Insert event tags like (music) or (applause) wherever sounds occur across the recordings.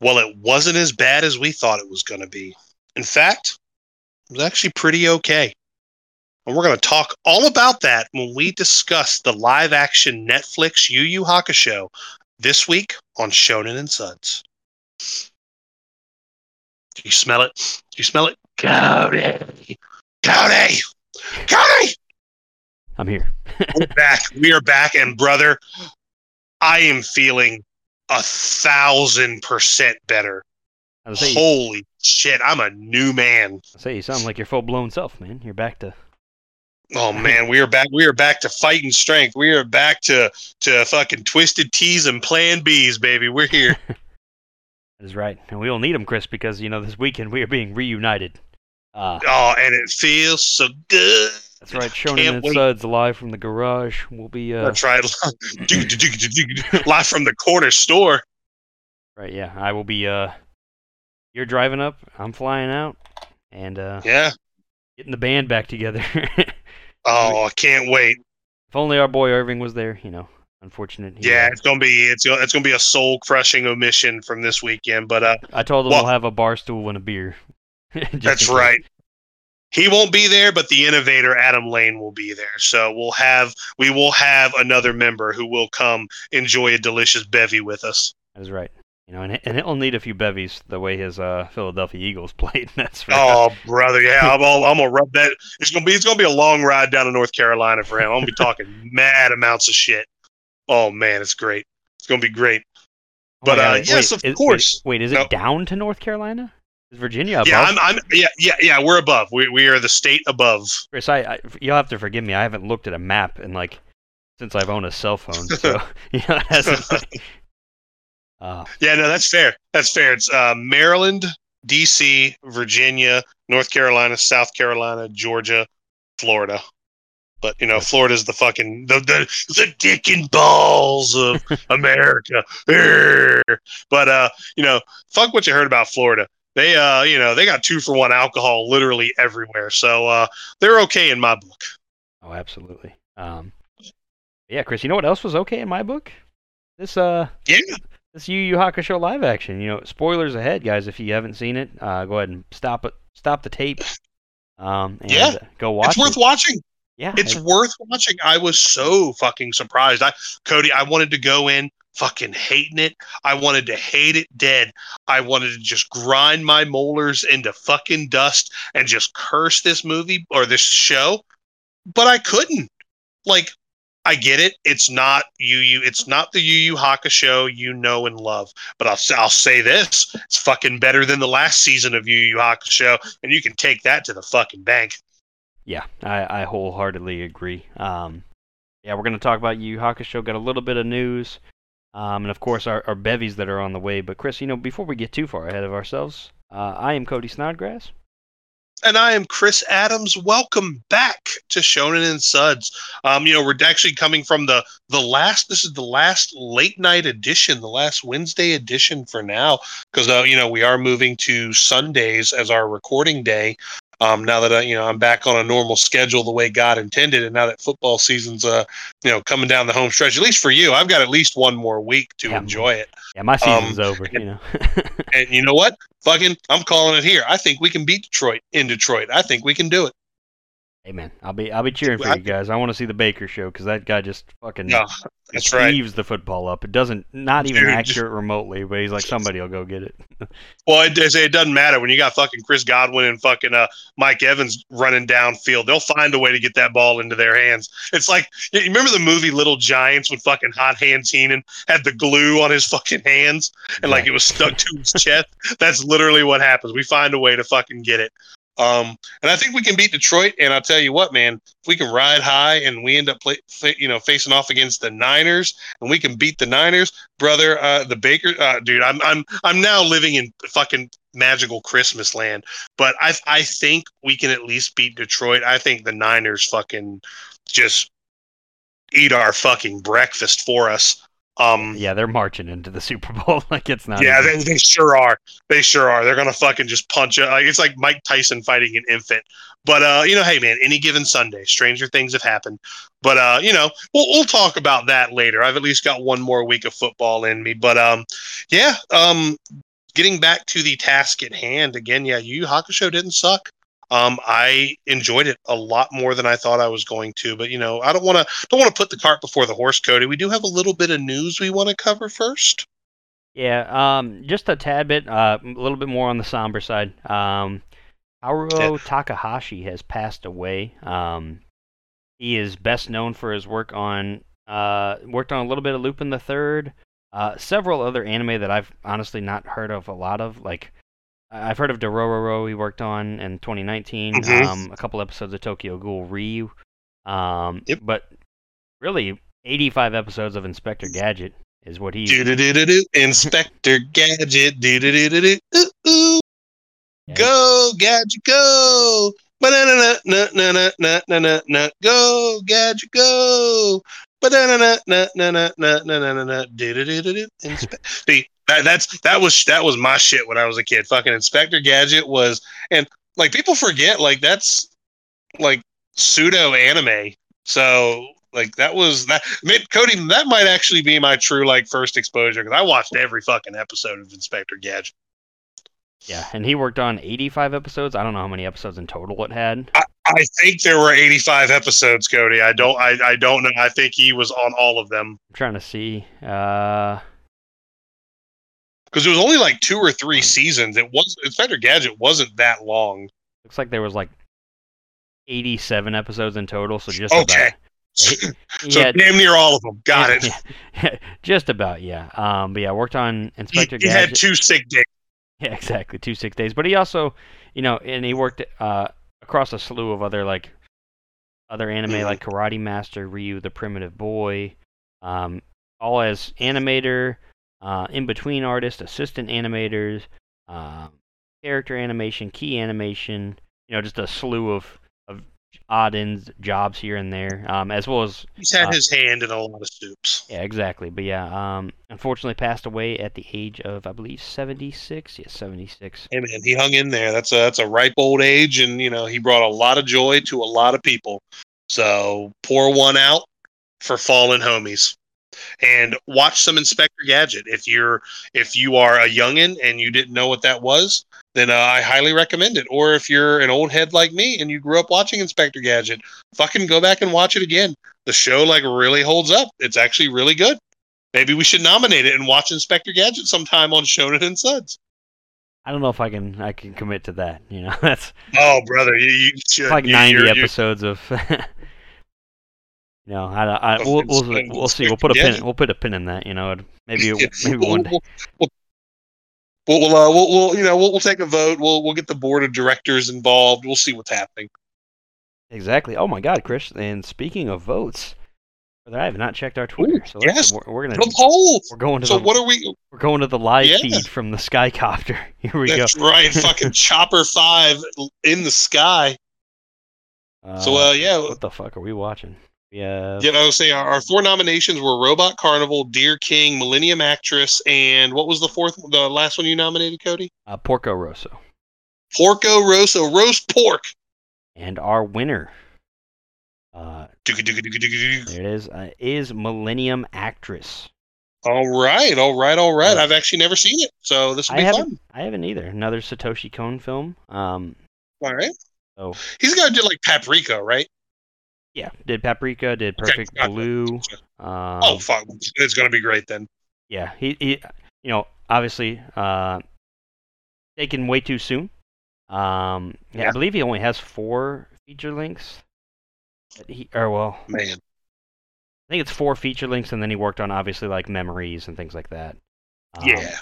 well, it wasn't as bad as we thought it was going to be. In fact, it was actually pretty okay. And we're going to talk all about that when we discuss the live action Netflix Yu Yu Hakusho show this week on Shonen and Suds. Do you smell it? Do you smell it? Cody! Cody! Cody! I'm here. (laughs) We're back. We are back. And brother, I am feeling a thousand percent better. I was say, Holy shit, I'm a new man. I say you sound like your full blown self, man. You're back to Oh man, we are back. We are back to fighting strength. We are back to to fucking twisted T's and Plan B's, baby. We're here. (laughs) that is right, and we will need them, Chris, because you know this weekend we are being reunited. Uh, oh, and it feels so good. That's right, (laughs) Shonen Can't and wait. Suds live from the garage. We'll be uh, That's right. (laughs) Live from the corner store. right. Yeah, I will be. Uh, you're driving up. I'm flying out, and uh, Yeah. getting the band back together. (laughs) Oh, I can't wait. if only our boy Irving was there. You know, unfortunate. Yeah, uh, it's gonna be it's gonna, it's gonna be a soul crushing omission from this weekend. But uh, I told him Well- we'll have a bar stool and a beer. That's right. He won't be there, but the innovator Adam Lane will be there. So we'll have we will have another member who will come enjoy a delicious bevy with us. That's right. You know, and and he'll need a few bevies the way his uh, Philadelphia Eagles (laughs) played. That's for Oh, brother, yeah, I'm, all, I'm gonna rub that. It's gonna be it's gonna be a long ride down to North Carolina for him. I'm gonna be talking (laughs) mad amounts of shit. Oh man, it's great. It's gonna be great. Oh but, uh, God, yes, wait, of is- course. Wait, is it No. down to North Carolina? Is Virginia above? Yeah, I'm, I'm yeah yeah yeah. We're above. We we are the state above. Chris, I, I you'll have to forgive me. I haven't looked at a map in like since I've owned a cell phone. (laughs) So (laughs) you know, it hasn't. Like, (laughs) uh, Yeah, no, that's fair. That's fair. It's uh, Maryland, D.C., Virginia, North Carolina, South Carolina, Georgia, Florida. But you know, Florida's the fucking the the, the dick and balls of America. But uh, you know, fuck what you heard about Florida. They uh, you know, they got two for one alcohol literally everywhere. So uh, they're okay in my book. oh, absolutely. Um, yeah, Chris. You know what else was okay in my book? This uh, Yeah. this Yu Yu Hakusho live action. You know, spoilers ahead, guys. If you haven't seen it, uh, go ahead and stop it. Stop the tape. Um, and Yeah. uh, go watch it's worth it. watching. Yeah, It's it- worth watching. I was so fucking surprised. I Cody, I wanted to go in fucking hating it. I wanted to hate it dead. I wanted to just grind my molars into fucking dust and just curse this movie or this show, but I couldn't. Like I get it. It's not Yu Yu. It's not the Yu Yu Hakusho you know and love. But I'll I'll say this: it's fucking better than the last season of Yu Yu Hakusho, and you can take that to the fucking bank. Yeah, I, I wholeheartedly agree. Um, yeah, we're going to talk about Yu Yu Hakusho. Got a little bit of news, um, and of course our, our bevies that are on the way. But Chris, you know, before we get too far ahead of ourselves, uh, I am Cody Snodgrass. And I am Chris Adams. Welcome back to Shonen and Suds. Um, you know, we're actually coming from the the last. This is the last late night edition, the last Wednesday edition for now, because uh, you know we are moving to Sundays as our recording day. Um, now that uh, you know I'm back on a normal schedule the way God intended, and now that football season's uh, you know coming down the home stretch, at least for you, I've got at least one more week to Yeah. enjoy it. Yeah, my Um, season's over. You know. And you know what? Fucking, I'm calling it here. I think we can beat Detroit in Detroit. I think we can do it. Hey man, I'll be I'll be cheering for you guys. I want to see the Baker show because that guy just fucking Yeah, that's right. leaves the football up. It doesn't not even Dude. accurate remotely, but he's like somebody will go get it. (laughs) Well, it, it it doesn't matter when you got fucking Chris Godwin and fucking uh, Mike Evans running downfield. They'll find a way to get that ball into their hands. It's like you remember the movie Little Giants when fucking Hot Hands Heenan had the glue on his fucking hands and like it was stuck to his (laughs) chest. That's literally what happens. We find a way to fucking get it. Um, and I think we can beat Detroit. And I'll tell you what, man, if we can ride high and we end up play, you know, facing off against the Niners, and we can beat the Niners, brother, uh, the Baker, uh, dude, I'm, I'm, I'm now living in fucking magical Christmas land. But I, I think we can at least beat Detroit. I think the Niners fucking just eat our fucking breakfast for us. Um, Yeah, they're marching into the Super Bowl (laughs) like it's not. yeah, they, they sure are. They sure are. They're gonna fucking just punch it. Like it's like Mike Tyson fighting an infant. But uh, you know, hey man, any given Sunday, stranger things have happened. But uh, you know, we'll we'll talk about that later. I've at least got one more week of football in me. But um, yeah, um, getting back to the task at hand again, yeah, Yu Hakusho didn't suck. Um, I enjoyed it a lot more than I thought I was going to, but you know, I don't want to don't want to put the cart before the horse, Cody. We do have a little bit of news we want to cover first. Yeah, um, just a tad bit, uh, a little bit more on the somber side. Um, Haruo Yeah. Takahashi has passed away. Um, he is best known for his work on, uh, worked on a little bit of Lupin the Third, uh, several other anime that I've honestly not heard of a lot of. Like, I've heard of Dororo he worked on in 2019, Mhm. um, a couple episodes of Tokyo Ghoul Ryu, um, Yep. but really 85 episodes of Inspector Gadget is what he's Do do do do do. Inspector Gadget. Do do do do do. Ooh, ooh. Yeah. Go Gadget, go. Ba-na-na-na, na na na na na na. Go Gadget, go. Ba-na-na-na, na na na na na na na na. Do do do do do. Inspe- See, that, that's that was that was my shit when I was a kid. Fucking Inspector Gadget was, and like people forget, like that's like pseudo anime. So like that was that. Cody, that might actually be my true like first exposure because I watched every fucking episode of Inspector Gadget. Yeah, and he worked on 85 episodes. I don't know how many episodes in total it had. I think there were 85 episodes, Cody. I don't I, I don't know. I think he was on all of them. I'm trying to see. Uh, Because it was only like two or three seasons. It was Inspector Gadget wasn't that long. looks like there was like 87 episodes in total, so just Okay. about. He, (laughs) he So had- damn near all of them. Got it. yeah, (laughs) just about, yeah. Um, but yeah, worked on He, Inspector he had Gadget. two sick days. (laughs) Yeah, exactly, two six days. But he also, you know, and he worked uh, across a slew of other like other anime Mhm. like Karate Master, Ryu the Primitive Boy, um, all as animator, uh, in between artist, assistant animators, um, character animation, key animation. You know, just a slew of of odd ends jobs here and there, um, as well as He's had Uh, his hand in a lot of soups. yeah, exactly. But yeah, um, unfortunately passed away at the age of I believe seventy six. Yes, seventy six. Hey man, he hung in there. That's a that's a ripe old age, and you know he brought a lot of joy to a lot of people. So pour one out for fallen homies, and watch some Inspector Gadget. If you're if you are a youngin and you didn't know what that was, then uh, I highly recommend it. Or if you're an old head like me and you grew up watching Inspector Gadget, fucking go back and watch it again. The show like really holds up. It's actually really good. Maybe we should nominate it and watch Inspector Gadget sometime on Shonen and Suds. I don't know if I can I can commit to that. You know, (laughs) that's Oh, brother, you, you should. like you- ninety you're- you're- episodes of. (laughs) you know, I, I we'll, we'll we'll see. We'll put a pin. We'll put a pin in that. You know, maybe (laughs) maybe one day. (laughs) We'll, we'll, uh, we'll, we'll, you know, we'll, we'll take a vote. We'll, we'll get the board of directors involved. We'll see what's happening. Exactly. Oh my God, Chris! And speaking of votes, I have not checked our Twitter, so yes. we're, we're gonna The poll. we're going to So the what are we? we're going to the live Yeah. feed from the Skycopter. (laughs) Here we go. That's right. Fucking Chopper Five in the sky. So uh, yeah, what the fuck are we watching? Have you know, say our, our four nominations were Robot Carnival, Deer King, Millennium Actress, and what was the fourth, the last one you nominated, Cody? uh, Porco Rosso, Porco Rosso, roast pork. and our winner. Uh, there it is. Uh, is Millennium Actress. All right, all right, all right. Yeah. I've actually never seen it, so this will be haven't. fun. I haven't either. Another Satoshi Kon film. Um. All right. So He's who did like Paprika, right? Yeah, did Paprika, did Okay, Perfect gotcha. Blue. Um, oh, fuck. It's going to be great then. yeah. He, he you know obviously uh taken way too soon. Um. Yeah, Yeah. I believe he only has four feature links. That he or well, Man. I think it's four feature links, and then he worked on obviously like memories and things like that. Um, Yeah.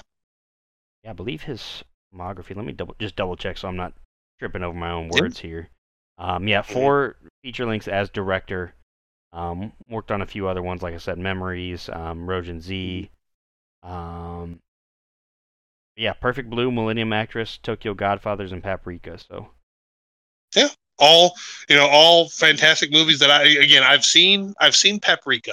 Yeah, I believe his filmography. Let me double just double check so I'm not tripping over my own words here. Um, yeah, four feature links as director. Um, worked on a few other ones, like I said, Memories, um, Roujin Z. Um, yeah, Perfect Blue, Millennium Actress, Tokyo Godfathers, and Paprika. So yeah, all you know all fantastic movies that i again i've seen i've seen paprika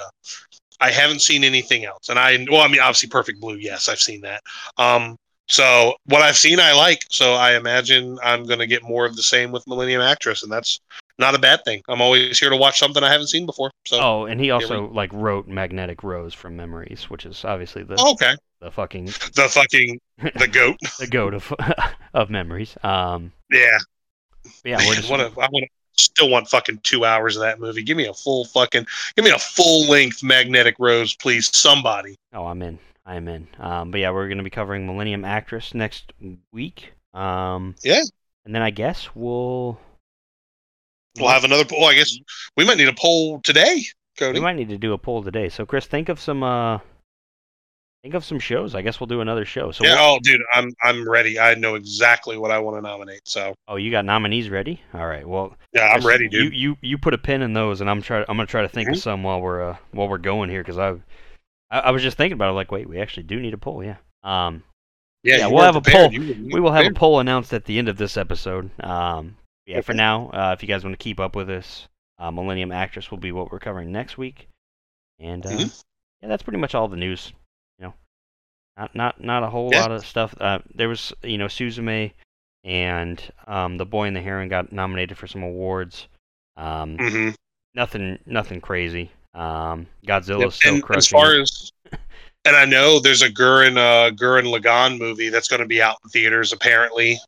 i haven't seen anything else and i well i mean obviously perfect blue yes i've seen that um so what i've seen i like so i imagine i'm going to get more of the same with millennium actress and that's not a bad thing. I'm always here to watch something I haven't seen before. So Oh, and he also like wrote Magnetic Rose from Memories, which is obviously the okay, the fucking (laughs) the fucking the goat. (laughs) the goat of (laughs) of Memories. Um, Yeah, yeah, Man, just what a, I want still want fucking two hours of that movie. Give me a full fucking give me a full length magnetic rose, please. Somebody. oh, I'm in. I'm in. Um, but yeah, we're gonna be covering Millennium Actress next week. Um, Yeah. and then I guess we'll We'll have another poll. I guess we might need a poll today, Cody. we might need to do a poll today. So Chris, think of some uh, think of some shows. I guess we'll do another show. So yeah, what- oh dude, I'm I'm ready. I know exactly what I want to nominate. So oh, you got nominees ready? All right. Well, yeah, I'm Chris, ready, You dude. you you put a pin in those, and I'm try I'm gonna try to think Mhm. of some while we're uh while we're going here because I, I I was just thinking about it. Like, wait, we actually do need a poll. Yeah. Um. yeah, yeah, we'll have a poll. We will have a poll announced at the end of this episode. Um, yeah, for now, uh, if you guys want to keep up with us, uh, Millennium Actress will be what we're covering next week, and uh, Mhm. yeah, that's pretty much all the news. You know, not not not a whole Yeah. lot of stuff. Uh, there was you know Suzume and um, the Boy and the Heron got nominated for some awards. Um, Mhm. nothing nothing crazy. Um, Godzilla's Yep, still and crushing. as far as and I know there's a Gurren uh Gurren Lagann movie that's going to be out in theaters apparently.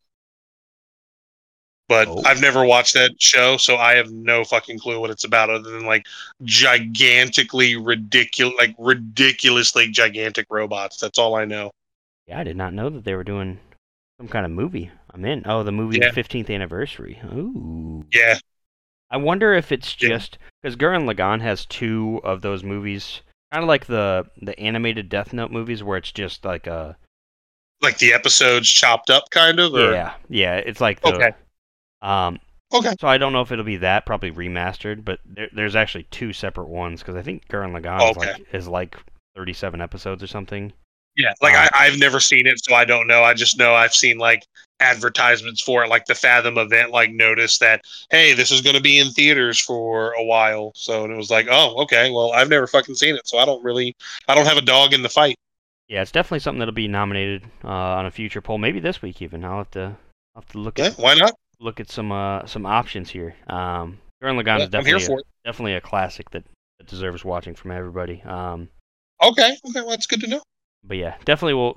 But Oh. I've never watched that show, so I have no fucking clue what it's about other than like gigantically ridiculous like ridiculously gigantic robots. That's all I know. Yeah, I did not know that they were doing some kind of movie. I'm in. Oh, the movie Yeah. 15th anniversary. Ooh. Yeah. I wonder if it's just because Gurren Lagann has two of those movies, kind of like the the animated Death Note movies, where it's just like a Like the episodes chopped up kind of or yeah, yeah. It's like the Okay. um. Okay. So I don't know if it'll be that, probably remastered, but there, there's actually two separate ones because I think Gurren Lagann is like is like 37 episodes or something. Yeah, like Um, I, I've never seen it, so I don't know. I just know I've seen like advertisements for it, like the Fathom event, like notice that hey, this is going to be in theaters for a while. So and it was like, oh, okay, well, I've never fucking seen it, so I don't really, I don't have a dog in the fight. Yeah, it's definitely something that'll be nominated uh, on a future poll, maybe this week even. I'll have to I'll have to look Yeah, at why not? look at some uh, some options here. Um, Gurren Lagann Yeah, is definitely a, definitely a classic that, that deserves watching from everybody. Um. Okay, okay, well, that's good to know. But yeah, definitely we'll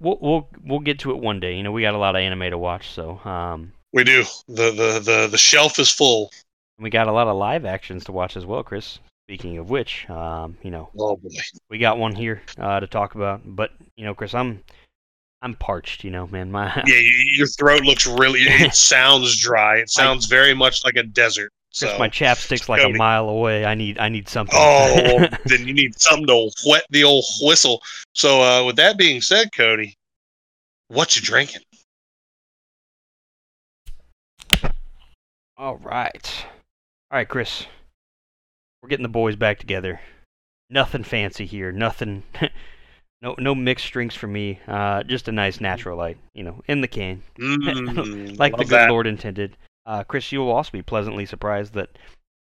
we'll we'll we'll get to it one day. You know, we got a lot of anime to watch, so um, We do. the the the The shelf is full. we got a lot of live actions to watch as well, Chris. Speaking of which, um, you know, Oh boy. we got one here uh, to talk about. But you know, Chris, I'm I'm parched. You know, man, my Yeah, your throat looks really. It (laughs) sounds dry. It sounds very much like a desert. So. my chapstick's like a mile away. I need I need something. Oh, (laughs) well, then you need something to wet the old whistle. So, uh, with that being said, Cody, what you drinking? All right. All right, Chris. We're getting the boys back together. Nothing fancy here. Nothing. (laughs) no, no mixed drinks for me. Uh, just a nice natural light. You know, in the can, (laughs) Mm, like the good that. Lord intended. Uh, Chris, you will also be pleasantly surprised that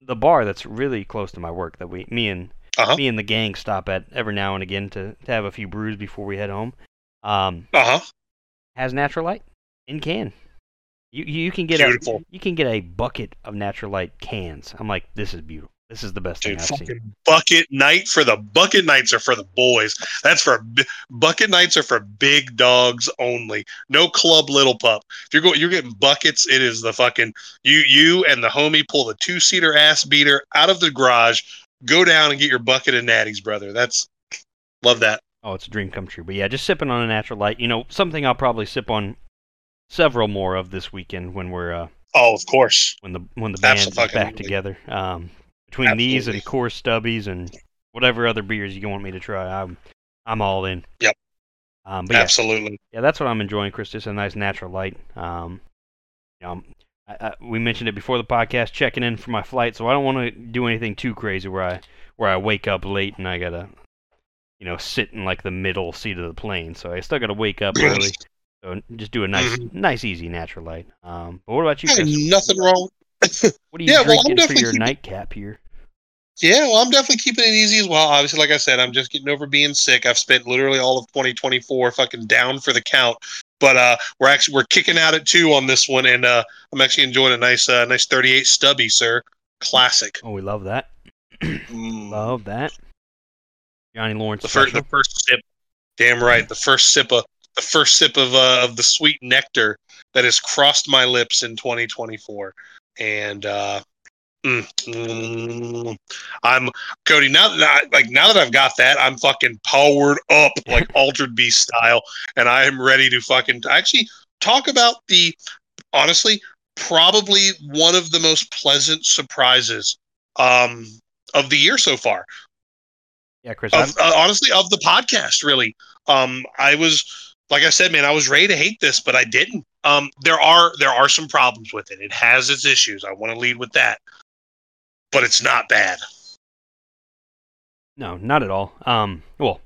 the bar that's really close to my work that we, me and Uh-huh. me and the gang stop at every now and again to, to have a few brews before we head home. Um, Uh huh. has natural light in can. You you can get Beautiful. a you can get a bucket of natural light cans. I'm like, this is beautiful. This is the best Dude, thing I've seen. fucking bucket night for the bucket nights are for the boys. That's for bucket nights are for big dogs only. No club little pup. If you're going, you're getting buckets. It is the fucking you you and the homie pull the two seater ass beater out of the garage. Go down and get your bucket of natties, brother. That's love that. Oh, it's a dream come true. But yeah, just sipping on a natural light. You know, something I'll probably sip on several more of this weekend when we're uh, Oh, of course. when the when the band is back together. Um, between these and Absolutely. Coors Stubbies and whatever other beers you want me to try, I'm I'm all in. Yep. Um, but Absolutely. yeah, that's what I'm enjoying, Chris. Just a nice natural light. Um, you know, I, I, we mentioned it before the podcast, checking in for my flight, so I don't want to do anything too crazy where I where I wake up late and I gotta, you know, sit in like the middle seat of the plane. So I still gotta wake up early. So just do a nice, nice, easy natural light. Um, but what about you, Chris? nothing wrong. What are you Yeah, well, I'm drinking for definitely your keeping- nightcap here? Yeah, well, I'm definitely keeping it easy as well. Obviously, like I said, I'm just getting over being sick. I've spent literally all of 2024 fucking down for the count But uh, we're actually we're kicking out at two on this one, and uh, I'm actually enjoying a nice uh, nice 38 stubby, sir. Classic. Oh, we love that. (clears throat) Mm. Love that. Johnny Lawrence. the first the first sip. Damn right, the first sip of the first sip of uh, of the sweet nectar that has crossed my lips in 2024, and uh, mm, mm, I'm Cody. Now that I, like now that I've got that, I'm fucking powered up (laughs) like Altered Beast style, and I am ready to fucking actually talk about the honestly probably one of the most pleasant surprises um, of the year so far yeah, Chris. Of, uh, honestly of the podcast really um i was like i said man i was ready to hate this but i didn't um there are there are some problems with it it has its issues i want to lead with that but it's not bad no, not at all. Um, well,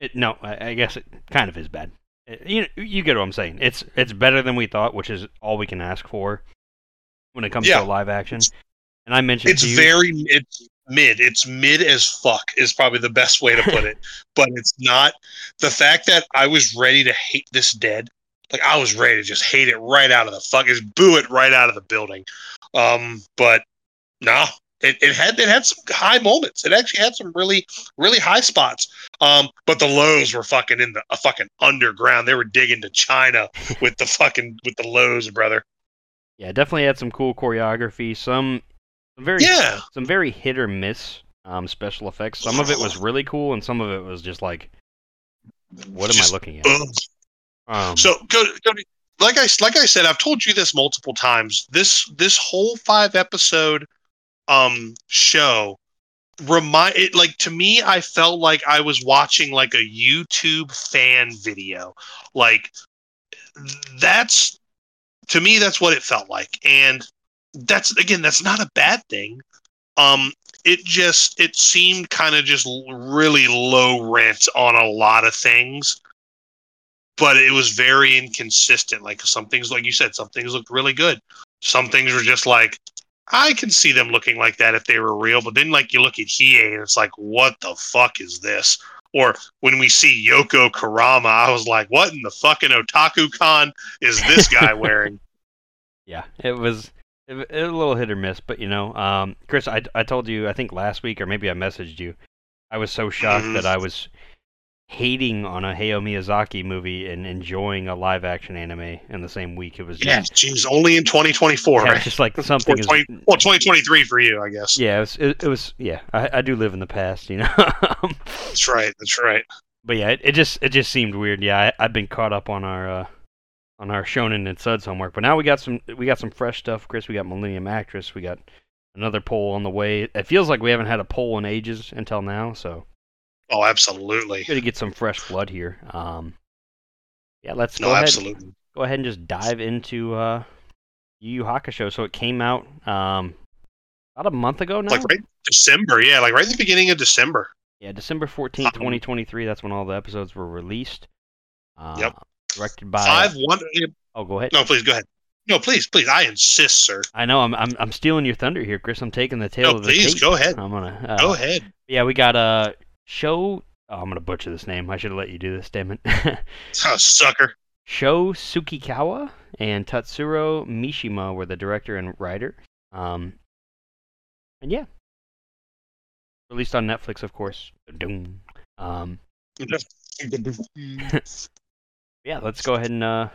it, no, I, I guess it kind of is bad. It- you you get what I'm saying. It's it's better than we thought, which is all we can ask for when it comes Yeah. to live action. And I mentioned it's to you, very it's mid it's mid as fuck is probably the best way to put it (laughs) but it's not the fact that i was ready to hate this dead like i was ready to just hate it right out of the fuck just boo it right out of the building. Um but no it, it had it had some high moments. It actually had some really really high spots. Um but the lows were fucking in the uh, fucking underground. They were digging to china (laughs) with the fucking with the lows brother. Yeah, definitely had some cool choreography. Some some very yeah. some very hit or miss um, special effects. Some of it was really cool, and some of it was just like, what am Just, I looking at? Um, So, go, like I like I said, I've told you this multiple times. This this whole five episode um show remind it like to me. I felt like I was watching like a YouTube fan video. Like that's to me, that's what it felt like, and that's again, that's not a bad thing. Um, it just it seemed kind of just really low rent on a lot of things but it was very inconsistent. Like some things, like you said, some things looked really good. Some things were just like, I can see them looking like that if they were real. But then, like you look at Hiei, and it's like, what the fuck is this? Or when we see Yoko Kurama, I was like, what in the fucking otaku con is this guy (laughs) wearing? Yeah, it was it, was a little hit or miss, but you know, um, Chris, I, I told you I think last week or maybe I messaged you. I was so shocked Mhm. that I was hating on a Hayao Miyazaki movie and enjoying a live action anime in the same week. It was just, yeah, geez, only in 2024, yeah, right? just like (laughs) something is 20, well, 2023 for you, I guess. yeah, it was, it, it was yeah. I, I do live in the past, you know. (laughs) That's right. That's right. but yeah, it, it just it just seemed weird. Yeah, I, I've been caught up on our uh, on our Shonen and Suds homework, but now we got some we got some fresh stuff. Chris, we got Millennium Actress, we got another poll on the way. It feels like we haven't had a poll in ages until now, so Oh, absolutely. good to get some fresh blood here. Um, yeah, let's No, go ahead absolutely. go ahead and just dive into uh, Yu Yu Hakusho. So it came out um, about a month ago now. Like right December, yeah, like right at the beginning of December. Yeah, December fourteenth, Um, twenty twenty three. That's when all the episodes were released. Uh, Yep. Directed by. Five one. Oh, go ahead. No, please go ahead. No, please, please. I insist, sir. I know I'm I'm I'm stealing your thunder here, Chris. I'm taking the tail No, of the please tape. go ahead. I'm gonna uh, Go ahead. Yeah, we got uh show. Oh, I'm gonna butcher this name. I should have let you do this. Damn it. Oh, (laughs) sucker. Sho Tsukikawa and Tatsuro Mishima were the director and writer. Um, and yeah, released on Netflix, of course. Doom. Um, (laughs) yeah, let's go ahead and uh,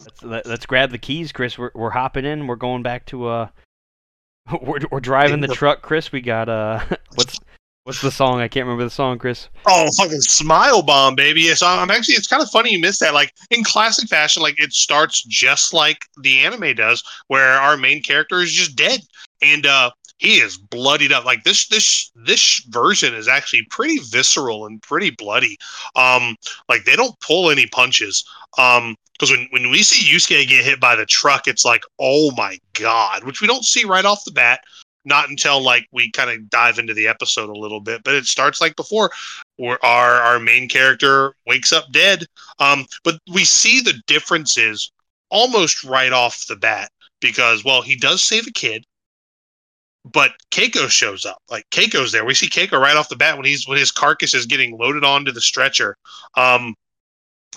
let's let, let's grab the keys, Chris. We're we're hopping in. We're going back to uh, (laughs) we're we're driving the truck, Chris. We got uh, what's what's the song? I can't remember the song, Chris. Oh, fucking smile bomb, baby. Yes, I'm actually. It's kind of funny you missed that. Like in classic fashion, like it starts just like the anime does, where our main character is just dead, and uh, he is bloodied up. Like this, this, this version is actually pretty visceral and pretty bloody. Um, like they don't pull any punches. Um, because when when we see Yusuke get hit by the truck, it's like, oh my god, which we don't see right off the bat. Not until like we kind of dive into the episode a little bit, but it starts like before, where our our main character wakes up dead. Um, but we see the differences almost right off the bat because well, he does save a kid, but Keiko shows up. Like Keiko's there. We see Keiko right off the bat when he's when his carcass is getting loaded onto the stretcher. Um,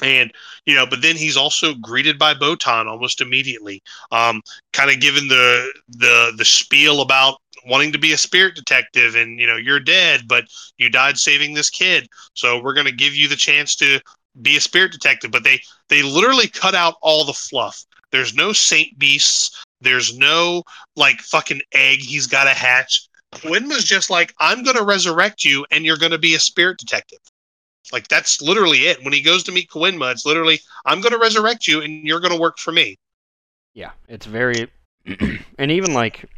and you know but then he's also greeted by botan almost immediately um kind of given the the the spiel about wanting to be a spirit detective and you know you're dead but you died saving this kid so we're going to give you the chance to be a spirit detective. But they they literally cut out all the fluff. There's no saint beasts. There's no like fucking egg he's got to hatch. Quinn was just like i'm going to resurrect you and you're going to be a spirit detective like that's literally it. When he goes to meet Koenma, it's literally I'm going to resurrect you and you're going to work for me. Yeah, it's very (clears throat) and even like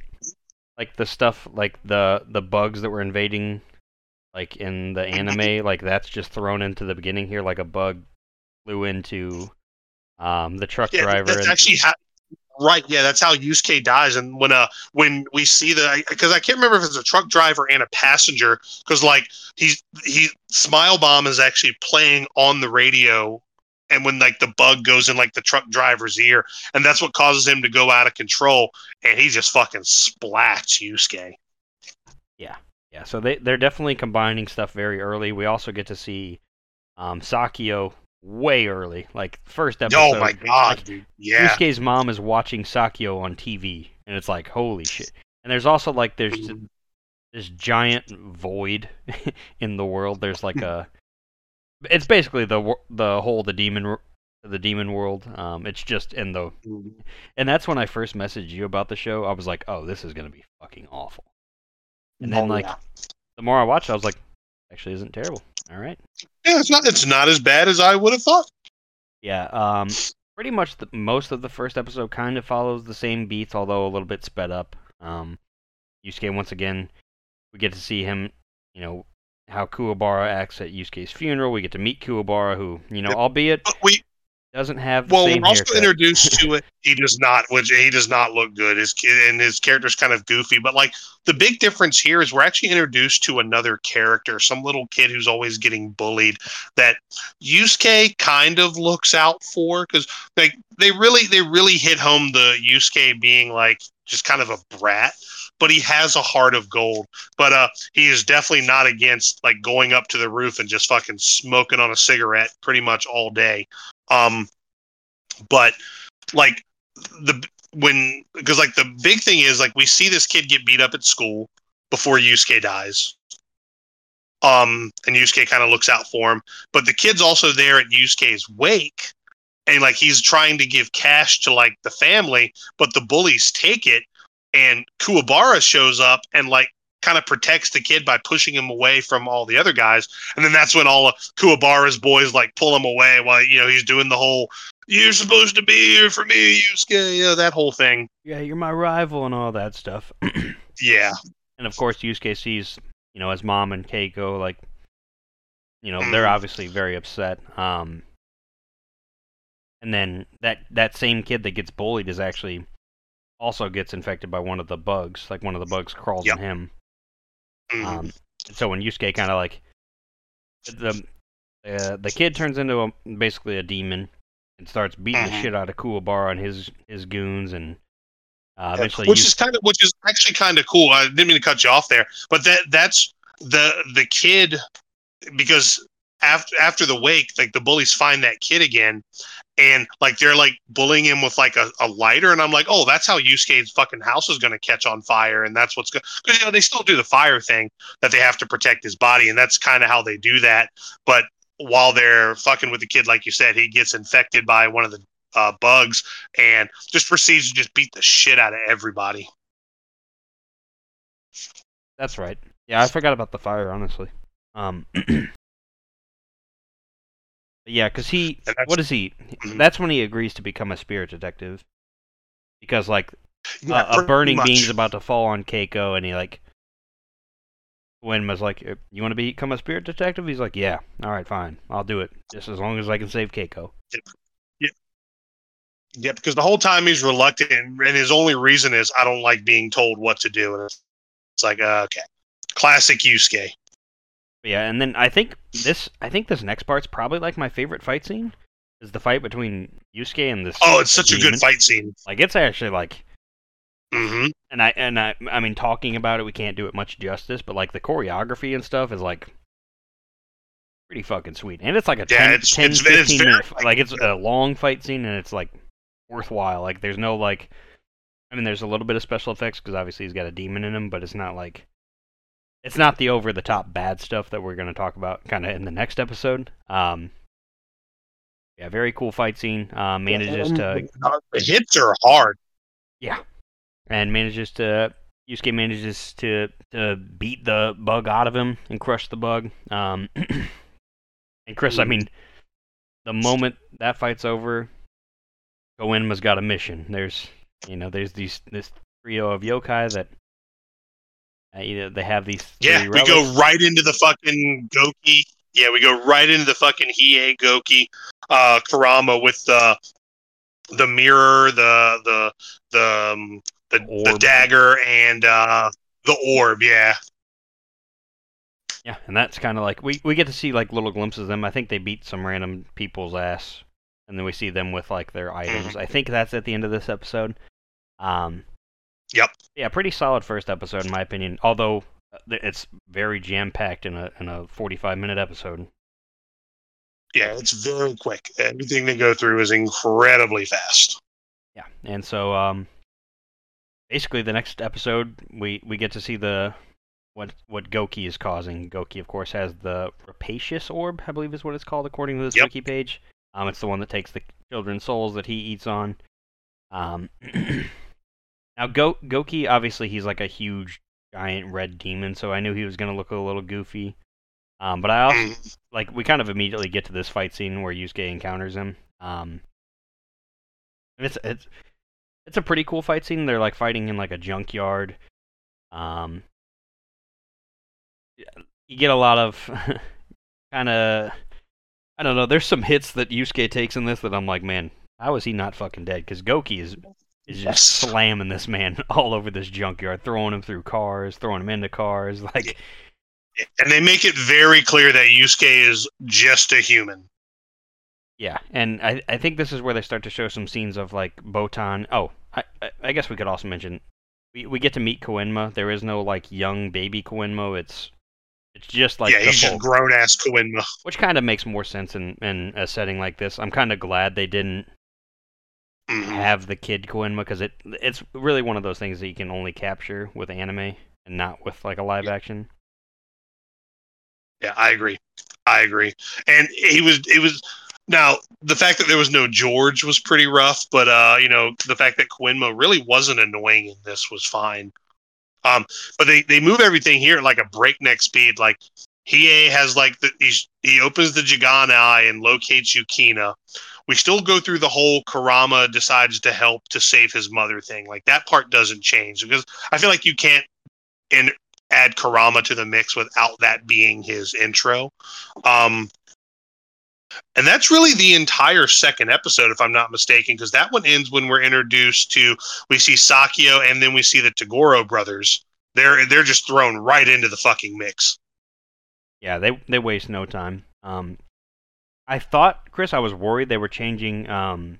like the stuff like the the bugs that were invading like in the anime like that's just thrown into the beginning here like a bug flew into um the truck Yeah, driver that's and, actually ha- right. Yeah, that's how Yusuke dies. And when uh when we see the because I can't remember if it's a truck driver and a passenger because like he's he Smile Bomb is actually playing on the radio. And when like the bug goes in like the truck driver's ear, and that's what causes him to go out of control, and he just fucking splats Yusuke. yeah yeah. so they they're definitely combining stuff very early we also get to see um Sakyo way early like first episode oh my god, dude! Yeah, Yusuke's mom is watching Sakyo on TV, and it's like, holy shit. And there's also like there's Mm-hmm. this giant void (laughs) in the world. There's like a, it's basically the the whole the demon the demon world. Um, it's just in the, and that's when I first messaged you about the show. I was like, oh, this is gonna be fucking awful. And then Oh, like yeah. the more I watched, I was like, actually, isn't terrible. All right. Yeah, it's not. It's not as bad as I would have thought. Yeah, um, pretty much the, most of the first episode kind of follows the same beats, although a little bit sped up. Um, Yusuke once again, we get to see him, you know, how Kuwabara acts at Yusuke's funeral. We get to meet Kuwabara, who, you know, albeit But we doesn't have well, we're also haircut. introduced to it. (laughs) He does not, which he does not look good. His kid and his character's kind of goofy. But like the big difference here is we're actually introduced to another character, some little kid who's always getting bullied. That Yusuke kind of looks out for because like they really they really hit home the Yusuke being like just kind of a brat. But he has a heart of gold. But uh, he is definitely not against like going up to the roof and just fucking smoking on a cigarette pretty much all day. Um, but like the when because like the big thing is like we see this kid get beat up at school before Yusuke dies. Um, and Yusuke kind of looks out for him, but the kid's also there at Yusuke's wake, and like he's trying to give cash to like the family, but the bullies take it, and Kuwabara shows up and like kind of protects the kid by pushing him away from all the other guys, and then that's when all of Kuwabara's boys like pull him away while you know he's doing the whole "You're supposed to be here for me, Yusuke," you know that whole thing. yeah, you're my rival and all that stuff. (clears throat) Yeah, and of course, Yusuke sees, you know, his mom and Keiko, like, you know, they're Mhm. obviously very upset. Um, and then that that same kid that gets bullied is actually also gets infected by one of the bugs. Like one of the bugs crawls Yep. in him. Mhm. Um, so when Yusuke kind of like the uh, the kid turns into a, basically a demon and starts beating the Mhm. shit out of Kuwabara and his his goons, and uh, eventually which Yus- is kind of which is actually kind of cool. I didn't mean to cut you off there, but that that's the the kid because after after the wake, like the bullies find that kid again, and like they're like bullying him with like a, a lighter, and I'm like, oh, that's how Yusuke's fucking house is going to catch on fire, and that's what's going because you know they still do the fire thing that they have to protect his body, and that's kind of how they do that. But while they're fucking with the kid, like you said, he gets infected by one of the uh, bugs and just proceeds to just beat the shit out of everybody. That's right. Yeah, I forgot about the fire, honestly. Um, (clears throat) yeah, because he, what is he? Mhm. That's when he agrees to become a spirit detective. Because like Yeah, a, a burning much. beam's about to fall on Keiko, and he like, when was like, "Uh, "You want to become a spirit detective?" He's like, "Yeah, all right, fine, I'll do it, just as long as I can save Keiko." Yeah, yeah, because the whole time he's reluctant, and his only reason is I don't like being told what to do. And it's, it's like, uh, okay, classic Yusuke. Yeah, and then I think this, I think this next part's probably like my favorite fight scene. Is the fight between Yusuke and this? Oh, it's such a good fight scene. Like it's actually like hmm and I and I I mean talking about it we can't do it much justice, but like the choreography and stuff is like pretty fucking sweet. And it's like a Yeah, 10, it's- 10 it's- it's 15 very, minute, like- like it's a long fight scene and it's like worthwhile. Like there's no like, I mean, there's a little bit of special effects because obviously he's got a demon in him, but it's not like, it's not the over the top bad stuff that we're gonna talk about kind of in the next episode. Um, yeah, very cool fight scene. Uh, manages to the hits are hard. Yeah, and manages to Yusuke manages to to beat the bug out of him and crush the bug. Um, (clears throat) and Chris, I mean, the moment that fight's over, Koenma's got a mission. There's you know there's these this trio of yokai that uh, you know they have these. Yeah, we go right into the fucking Goki. Yeah, we go right into the fucking Hiei Goki uh, Kurama with the the mirror, the the the um, the, the dagger, and uh, the orb. Yeah, Yeah, and that's kind of like we we get to see like little glimpses of them. I think they beat some random people's ass, and then we see them with like their items. I think that's at the end of this episode. Um, Yep. Yeah, pretty solid first episode in my opinion. Although uh, it's very jam packed in a in a forty five minute episode. yeah, it's very quick. Everything they go through is incredibly fast. Yeah, and so um, basically the next episode we we get to see the what what Goki is causing. Goki, of course, has the rapacious orb, I believe is what it's called according to this Yep. wiki page. Um, it's the one that takes the children's souls that he eats on. Um, (clears throat) now Go Goki, obviously, he's like a huge giant red demon, so I knew he was gonna look a little goofy. Um, but I also Mm. like we kind of immediately get to this fight scene where Yusuke encounters him. Um, and it's it's it's a pretty cool fight scene. They're like fighting in like a junkyard. Um, you get a lot of (laughs) kind of I don't know. There's some hits that Yusuke takes in this that I'm like, man, how is he not fucking dead? Because Goki is is just Yes. slamming this man (laughs) all over this junkyard, throwing him through cars, throwing him into cars, (laughs) like. And they make it very clear that Yusuke is just a human. Yeah, and I I think this is where they start to show some scenes of like Botan. Oh, I I- guess we could also mention we we get to meet Koenma. There is no like young baby Koenma. It's it's just like yeah, the he's full, just grown ass Koenma. which kind of makes more sense in in a setting like this. I'm kind of glad they didn't Mhm. have the kid Koenma because it it's really one of those things that you can only capture with anime and not with like a live action. Yeah, I agree. I agree. And he was it was now the fact that there was no George was pretty rough, but uh, you know, the fact that Koenma really wasn't annoying in this was fine. Um, but they, they move everything here at like a breakneck speed. Like Hiei has like the he's, he opens the Jagan eye and locates Yukina. We still go through the whole Kurama decides to help to save his mother thing. Like that part doesn't change because I feel like you can't in add Kurama to the mix without that being his intro. Um, and that's really the entire second episode, if I'm not mistaken, because that one ends when we're introduced to we see Sakyo and then we see the Toguro brothers. They're they're just thrown right into the fucking mix. Yeah, they they waste no time. Um, I thought, Chris, I was worried they were changing. Um,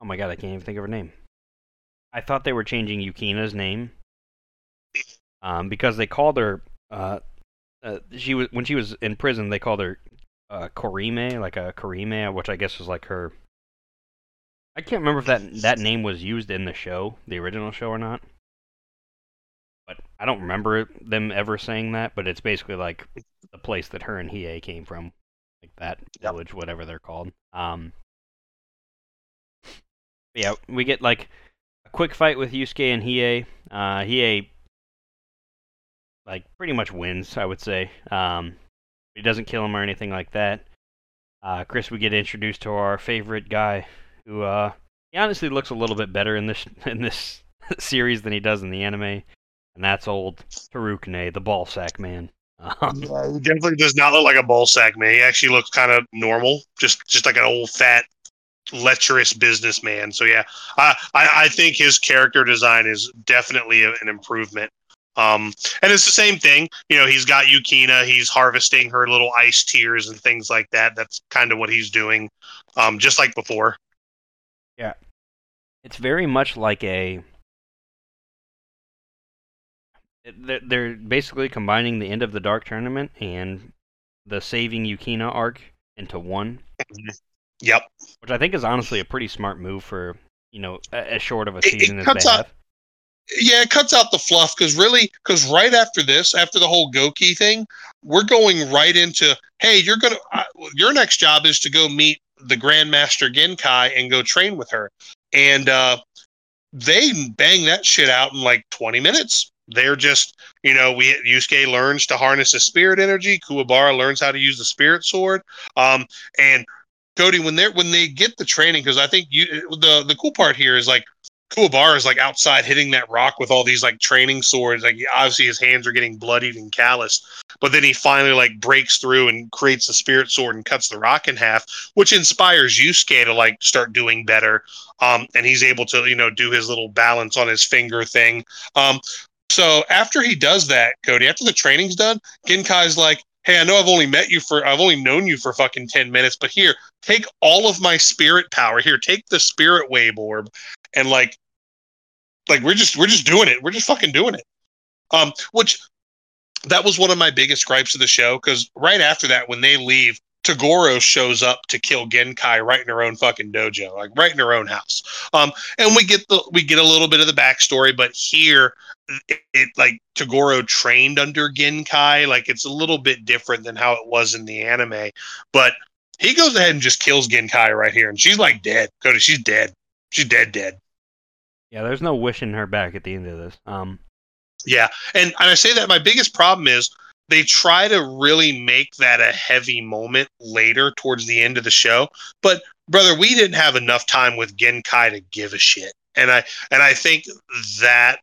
oh my god, I can't even think of her name. I thought they were changing Yukina's name. Um, because they called her. Uh, uh, she was when she was in prison. They called her uh, Koorime, like a Koorime, which I guess was like her. I can't remember if that that name was used in the show, the original show, or not. But I don't remember them ever saying that. But it's basically like the place that her and Hiei came from, like that Yep. village, whatever they're called. Um, (laughs) yeah, we get like a quick fight with Yusuke and Hiei. Uh, Hiei like pretty much wins, I would say. Um, he doesn't kill him or anything like that. Uh, Chris, we get introduced to our favorite guy, who uh, he honestly looks a little bit better in this (laughs) in this (laughs) series than he does in the anime, and that's old Tarukane, the ball sack man. Um, (laughs) Yeah, he definitely does not look like a ball sack man. He actually looks kind of normal, just just like an old fat, lecherous businessman. So yeah, I I, I think his character design is definitely a, an improvement. Um, and it's the same thing. You know, he's got Yukina. He's harvesting her little ice tears and things like that. That's kind of what he's doing, um, just like before. Yeah, it's very much like a they're- basically combining the end of the dark tournament and the saving Yukina arc into one. Yep. Which I think is honestly a pretty smart move for you know as short of a It- it season as cuts they out- have. Yeah, it cuts out the fluff because really, because right after this, after the whole Goki thing, we're going right into hey, you're gonna uh, your next job is to go meet the Grandmaster Genkai and go train with her, and uh, they bang that shit out in like 20 minutes. They're just, you know, we Yusuke learns to harness the spirit energy. Kuwabara learns how to use the spirit sword. Um, and Cody, when they're when they get the training, because I think you the the cool part here is like Kuwabara is like outside hitting that rock with all these like training swords. Like obviously his hands are getting bloodied and calloused, but then he finally like breaks through and creates the spirit sword and cuts the rock in half, which inspires Yusuke to like start doing better. Um, and he's able to you know do his little balance on his finger thing. Um, so after he does that, Cody, after the training's done, Genkai's like, "Hey, I know I've only met you for I've only known you for fucking ten minutes, but here, take all of my spirit power. Here, take the spirit wave orb, and like, like we're just we're just doing it. We're just fucking doing it." Um, which that was one of my biggest gripes of the show because right after that, when they leave. Toguro shows up to kill Genkai right in her own fucking dojo, like right in her own house. Um, and we get the we get a little bit of the backstory, but here it, it like Toguro trained under Genkai. Like it's a little bit different than how it was in the anime. But he goes ahead and just kills Genkai right here, and she's like dead. Cody, she's dead. She's dead, dead. Yeah, there's no wishing her back at the end of this. Um, Yeah, and and I say that my biggest problem is they try to really make that a heavy moment later towards the end of the show. But brother, we didn't have enough time with Genkai to give a shit, and I and I think that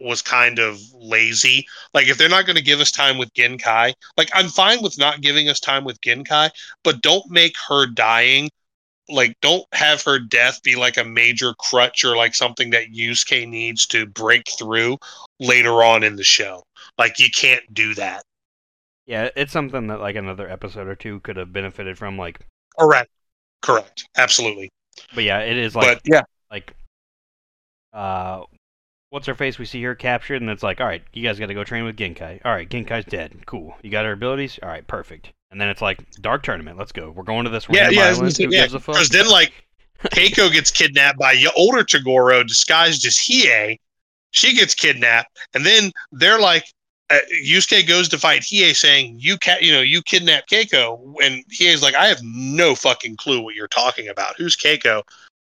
was kind of lazy. Like if they're not going to give us time with Genkai, like I'm fine with not giving us time with Genkai, but don't make her dying. Like don't have her death be like a major crutch or like something that Yusuke needs to break through later on in the show. Like you can't do that. Yeah, it's something that like another episode or two could have benefited from. Like, Correct. Correct. Absolutely. but yeah, it is like but yeah, like uh what's her face we see her captured and it's like all right you guys got to go train with genkai all right genkai's dead cool you got her abilities all right perfect and then it's like dark tournament let's go we're going to this yeah, yeah. I island. Who yeah. gives a fuck Because then like Keiko gets kidnapped by y- older Toguro disguised as Hiei. She gets kidnapped, and then they're like, uh, Yusuke goes to fight Hiei, saying, "You cat, you know, you kidnapped Keiko." And Hiei's like, "I have no fucking clue what you're talking about. Who's Keiko?"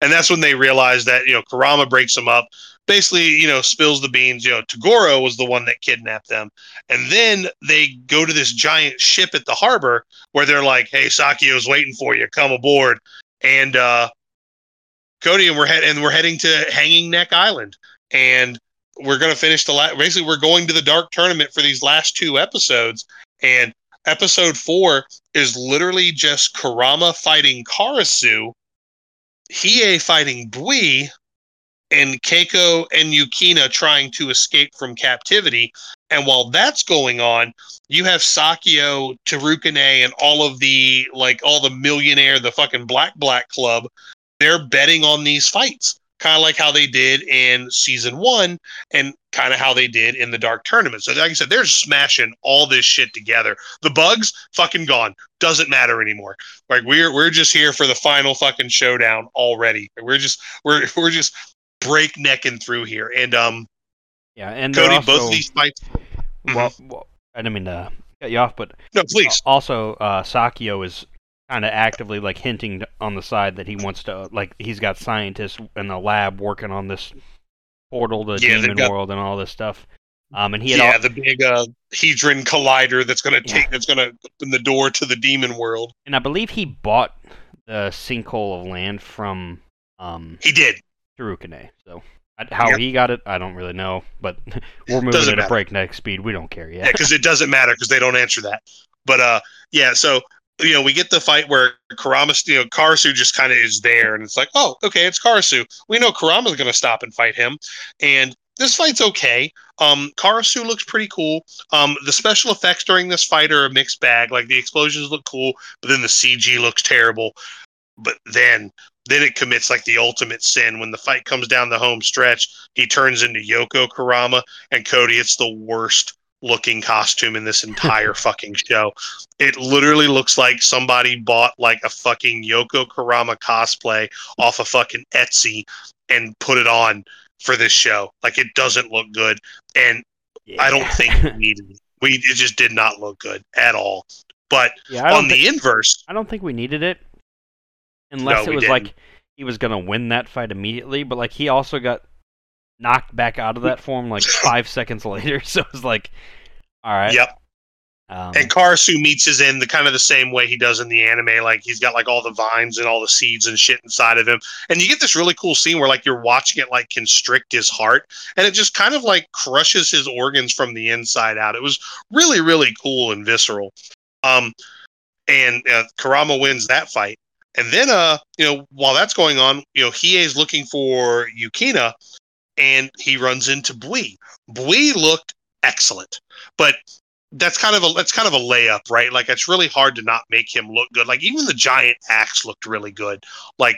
And that's when they realize that you know Kurama breaks them up. Basically, you know, spills the beans. You know, Toguro was the one that kidnapped them, and then they go to this giant ship at the harbor where they're like, "Hey, Sakyo's waiting for you. Come aboard." And uh, Cody and we're head and we're heading to Hanging Neck Island, and we're gonna finish the last. Basically, we're going to the Dark Tournament for these last two episodes, and episode four is literally just Kurama fighting Karasu, Hiei fighting Bui, and Keiko and Yukina trying to escape from captivity. And while that's going on, you have Sakyo, Tarukane, and all of the like all the millionaire, the fucking Black Black Club. They're betting on these fights, kind of like how they did in season one, and kind of how they did in the Dark Tournament. So, like I said, they're smashing all this shit together. The bugs, fucking gone. Doesn't matter anymore. Like we're we're just here for the final fucking showdown already. We're just we're (laughs) we're just breaknecking through here. And um, yeah and Cody, also, both of these fights. well, well i didn't mean to cut you off but No, please. also uh sakyo is kind of actively like hinting on the side that he wants to like he's got scientists in the lab working on this portal to Yeah, demon got- world and all this stuff um and he had yeah, al- the big uh, Hadron collider that's going to Yeah. take that's to open the door to the demon world. and i believe he bought the sinkhole of land from um He did. Tarukane. So how Yep. he got it, I don't really know, but (laughs) we're moving Doesn't at a breakneck speed. We don't care yet. Yeah, because it doesn't matter because they don't answer that. But uh, yeah. So you know, we get the fight where Kurama, you know, Karasu just kind of is there, and it's like, oh, okay, it's Karasu. We know Kurama's going to stop and fight him, and this fight's okay. Um, Karasu looks pretty cool. Um, the special effects during this fight are a mixed bag. Like the explosions look cool, but then the CG looks terrible. But then, then it commits like the ultimate sin when the fight comes down the home stretch. He turns into Yoko Kurama, and Cody. It's the worst looking costume in this (laughs) entire fucking show. It literally looks like somebody bought like a fucking Yoko Kurama cosplay off of fucking Etsy and put it on for this show. Like it doesn't look good, and Yeah. I don't think (laughs) we needed it. We it just did not look good at all. But yeah, on the inverse, I don't think we needed it, unless No, it was like didn't. he was gonna win that fight immediately. But like he also got knocked back out of that (laughs) form like five seconds later. (laughs) So it was like, all right. yep. Um, And Karasu meets his end the kind of the same way he does in the anime. Like he's got like all the vines and all the seeds and shit inside of him. And you get this really cool scene where like you're watching it like constrict his heart and it just kind of like crushes his organs from the inside out. It was really, really cool and visceral. Um and uh, Kurama wins that fight. And then uh, you know, while that's going on, you know, Hiei's looking for Yukina and he runs into Bui. Bui looked excellent. But that's kind of a that's kind of a layup, right? Like it's really hard to not make him look good. Like even the giant axe looked really good. Like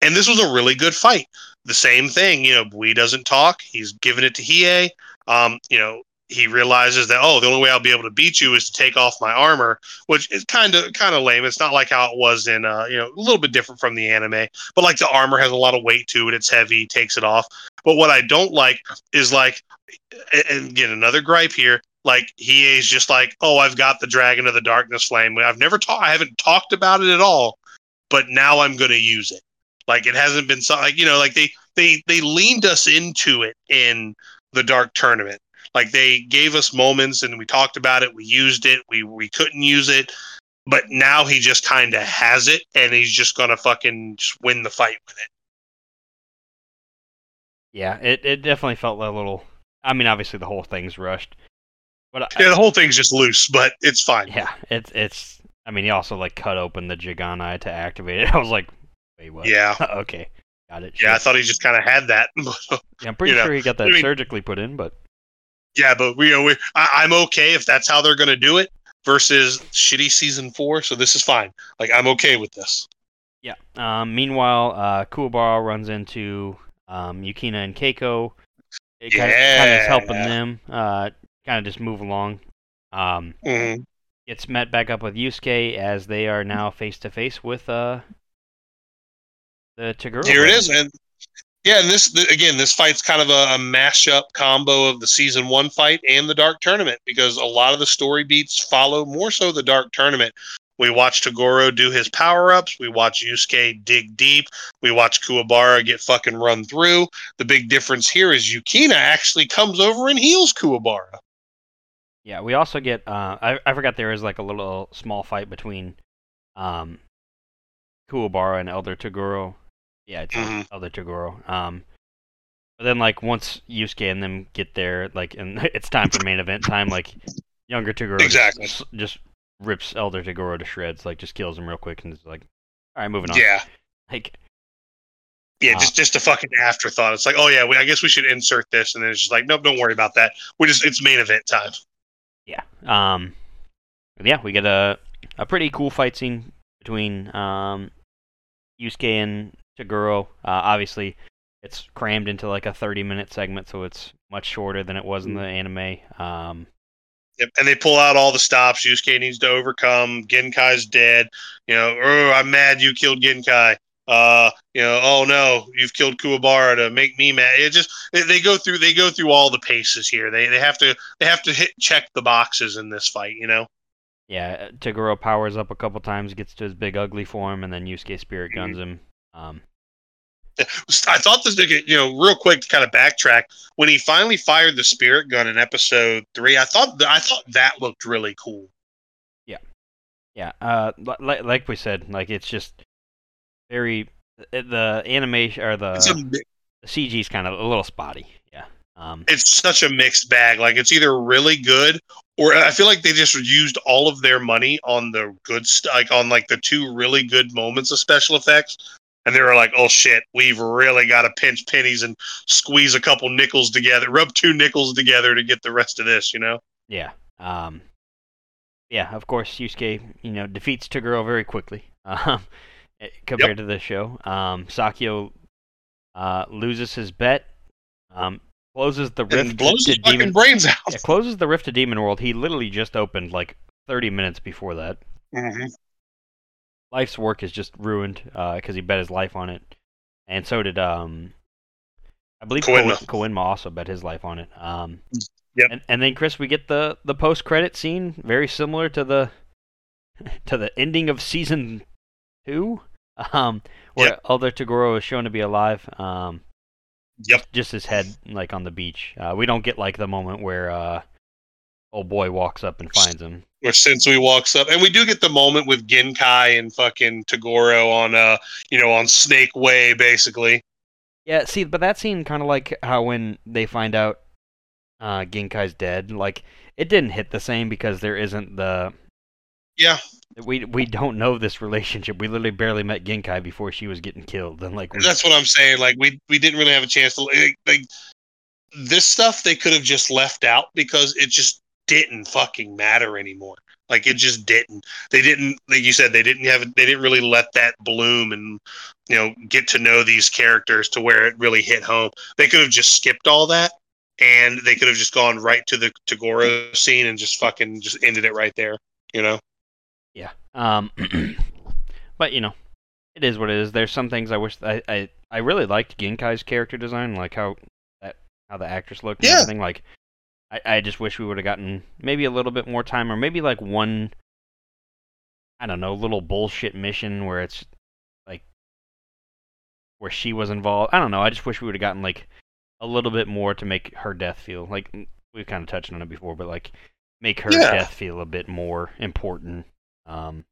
and this was a really good fight. The same thing, you know, Bui doesn't talk. He's giving it to Hiei. Um, you know, he realizes that oh, the only way I'll be able to beat you is to take off my armor, which is kind of kind of lame. It's not like how it was in uh, you know, a little bit different from the anime, but like the armor has a lot of weight to it. It's heavy, he takes it off. But what I don't like is like and- and again another gripe here like he is just like oh i've got the dragon of the darkness flame i've never talked i haven't talked about it at all but now i'm going to use it like it hasn't been so like you know like they they they leaned us into it in the dark tournament like they gave us moments and we talked about it we used it we we couldn't use it but now he just kind of has it and he's just going to fucking just win the fight with it yeah, it it definitely felt a little. I mean, obviously the whole thing's rushed, but I, yeah the whole thing's just loose but it's fine yeah, it's it's. I mean, he also like cut open the Jigana to activate it. (laughs) I was like, wait, what? yeah (laughs) okay, got it. yeah i thought he just kind of had that (laughs) Yeah, I'm pretty you know, sure he got that I mean- surgically put in, but Yeah, but we, we I, I'm okay if that's how they're going to do it versus shitty season four. So this is fine. Like I'm okay with this. Yeah. Um, meanwhile, uh, Kuwabara runs into um, Yukina and Keiko. It kind of is helping Yeah. them uh, kind of just move along. Um, Mhm. gets met back up with Yusuke as they are now face to face with uh, the Toguro. Here it is, and yeah, and this th- again, this fight's kind of a, a mashup combo of the season one fight and the dark tournament because a lot of the story beats follow more so the dark tournament. We watch Toguro do his power ups. We watch Yusuke dig deep. We watch Kuwabara get fucking run through. The big difference here is Yukina actually comes over and heals Kuwabara. Yeah, we also get. Uh, I I forgot there is like a little small fight between um, Kuwabara and Elder Toguro. Yeah, it's Mhm. Elder Toguro. Um, but then like once Yusuke and them get there, like and (laughs) it's time for main event time. Like younger Toguro just- Exactly. just, just rips Elder Toguro to shreds. Like just kills him real quick and is like, all right, moving on. Yeah. (laughs) Like Yeah, Uh, just just a fucking afterthought. It's like, oh yeah, we, I guess we should insert this, and then it's just like, nope, don't worry about that. We just it's main event time. Yeah. Um. Yeah, we get a a pretty cool fight scene between um Yusuke and Toguro. Uh, obviously, it's crammed into like a 30 minute segment, so it's much shorter than it was in the anime. Um. Yep. And they pull out all the stops. Yusuke needs to overcome. Genkai's dead. You know, oh, I'm mad you killed Genkai. Uh, you know, oh no, you've killed Kuwabara to make me mad. It just they, they go through they go through all the paces here. They they have to they have to hit check the boxes in this fight. You know. Yeah, Toguro powers up a couple times, gets to his big ugly form, and then Yusuke spirit guns him. Um. I thought this, you know, real quick to kind of backtrack. When he finally fired the spirit gun in episode three, I thought th- I thought that looked really cool. Yeah. Yeah. Uh. li- Like like we said, like it's just very the animation or the a the CG's kind of a little spotty. Yeah. Um. it's such a mixed bag. Like it's either really good or I feel like they just used all of their money on the good stuff, like on like the two really good moments of special effects. And they were like, "Oh shit, we've really got to pinch pennies and squeeze a couple nickels together, rub two nickels together to get the rest of this." You know? Yeah. Um. Yeah. Of course, Yusuke, you know, defeats Toguro very quickly. (laughs) Um. eh, Compared to the show, um, Sakyo uh, loses his bet. Um, closes the and rift blows to his demon. brains out. Yeah, closes the rift to demon world. He literally just opened like 30 minutes before that. Mhm. Life's work is just ruined because he bet his life on it, and so did um, I believe Koenma. Ko- also bet his life on it. Um, Yep. And, and then Chris, we get the the post credit scene, very similar to the (laughs) to the ending of season two, (laughs) um, where Elder Toguro is shown to be alive. Um, Yep. just his head like on the beach. Uh, we don't get like the moment where uh, old boy walks up and finds him. Where Sensui walks up, and we do get the moment with Genkai and fucking Toguro on, uh, you know, on Snake Way, basically. Yeah, see, but that scene kind of like how when they find out uh, Genkai's dead, like it didn't hit the same because there isn't the Yeah, we we don't know this relationship. We literally barely met Genkai before she was getting killed, and like we, that's what I'm saying. Like we we didn't really have a chance to like, like this stuff. They could have just left out because it just didn't fucking matter anymore. Like it just didn't. They didn't. Like you said, they didn't have. They didn't really let that bloom and you know get to know these characters to where it really hit home. They could have just skipped all that. And they could have just gone right to the Toguro scene and just fucking just ended it right there, you know. yeah. Um, (clears throat) but you know, it is what it is. There's some things I wish I I, I really liked Genkai's character design, like how that how the actress looked and Yeah. everything. Like, I I just wish we would have gotten maybe a little bit more time, or maybe like one. I don't know, little bullshit mission where it's like where she was involved. I don't know. I just wish we would have gotten like a little bit more to make her death feel like we've kind of touched on it before, but like make her Yeah. death feel a bit more important. Um,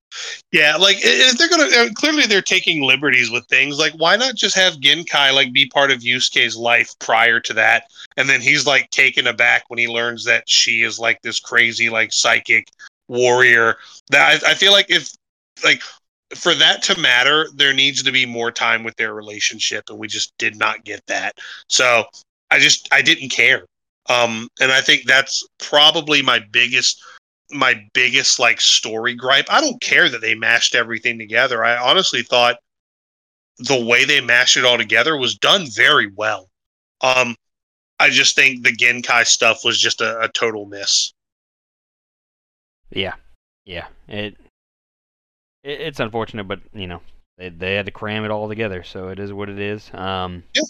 Yeah, like if they're gonna uh, clearly they're taking liberties with things. Like, why not just have Genkai like be part of Yusuke's life prior to that, and then he's like taken aback when he learns that she is like this crazy like psychic warrior. That I, I feel like if like for that to matter, there needs to be more time with their relationship, and we just did not get that. So I just I didn't care. Um, and I think that's probably my biggest my biggest like story gripe. I don't care that they mashed everything together. I honestly thought the way they mashed it all together was done very well. Um, I just think the Genkai stuff was just a, a total miss. yeah, yeah. It, it it's unfortunate, but you know they they had to cram it all together, so it is what it is. Um, Yeah,